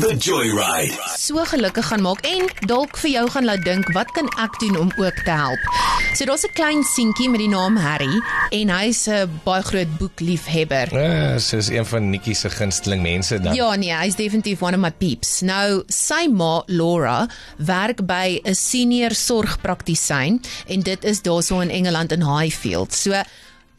The Joyride. so gelukkig gaan maak en dalk vir jou gaan laat dink wat kan ek doen om ook te help. So daar's 'n klein seentjie met die naam Harry en hy's 'n baie groot boekliefhebber. Ja, soos een van Nikki se gunsteling mense dan. Ja nee, hy's definitief one of my peeps. Nou sy ma Laura werk by 'n senior sorgpraktisyn en dit is daarso in Engeland in Highfield. So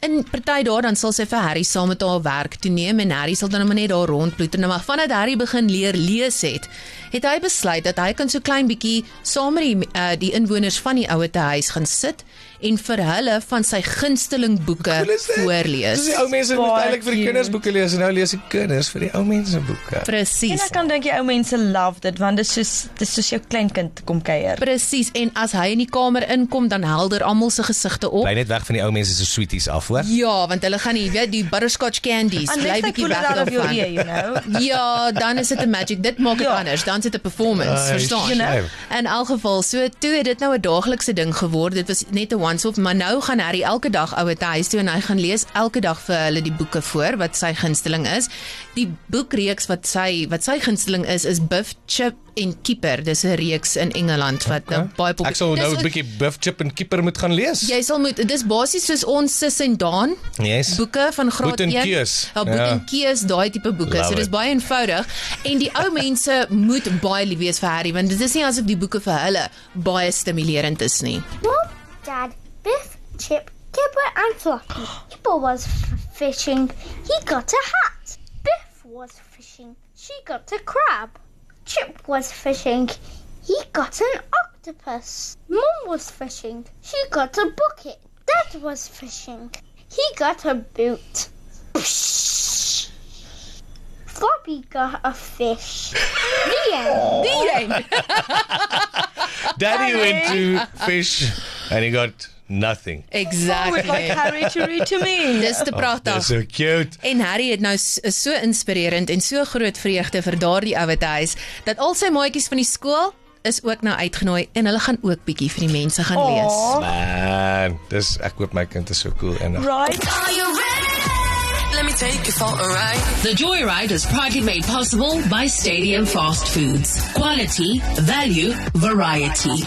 in party daar dan sal sy vir Harry saam met haar werk toe neem en Harry sal dan maar net daar rondploeter. Nou maar vandat Harry begin leer lees het, het hy besluit dat hy kan so klein bietjie saam met die uh, die inwoners van die ouete huis gaan sit en vir hulle van sy gunsteling boeke voorlees. Dis die ou mense moet eintlik vir die kinders boeke lees en nou lees die kinders vir die ou mense boeke. En Presies. ek kan dink die ou mense love dit want dit is soos dit is soos jou kleinkind kom kuier. Presies en as hy in die kamer inkom dan helder almal se gesigte op. Bly net weg van die ou mense se sweeties af, hoor. Ja, want hulle gaan nie weet die butterscotch candies bly bietjie weg out of your daarvan. ear, you know. Ja, dan is dit 'n magic. Dit maak dit Ja. anders. Dan is dit 'n performance, Ai, verstaan? You know? In elk geval, so toe het dit nou 'n daaglikse ding geword. Dit was net 'n once-off, maar nou gaan Harry elke dag ouer huis toe en hy gaan lees elke dag vir hulle die boeke voor wat sy gunsteling is. Die boekreeks wat sy wat sy gunsteling is is Biff, Chip en Keeper. Dis 'n reeks in Engeland wat okay. nou baie populêr Ek sal nou 'n bietjie Buff Chip en Keeper moet gaan lees. Jy sal moet dis basies soos ons sis en Daan Yes. boeke van graad Boet en 1. Keus. Ja, boet Ja. en keus, daai tipe boeke. Love So dis baie eenvoudig en die ou mense moet baie lief wees vir Harry want dit is nie asof die boeke vir hulle baie stimulerend is nie. Mom, Dad, Biff, Chip, Kipper, and Floppy. Kipper was fishing. He got a hat. Biff was fishing. She got a crab. Chip was fishing. He got an octopus. Mom was fishing. She got a bucket. Dad was fishing. He got a boot. Psh. Floppy got a fish. The end. Die een. Daddy went to fish and he got nothing. I would like Exactly. Harry to read to me. Dis te pragtig. so cute. En Harry het nou s- is so inspirerend en so groot vreugde vir daardie ouer huis dat al sy maatjies van die skool is ook nou uitgenooi en hulle gaan ook bietjie vir die mense gaan lees. Aw, Man, dis ek hoop my kind is so cool en right. Are you ready? Let me take you for a ride. The Joyride is proudly made possible by Stadium Fast Foods. Quality, value, variety.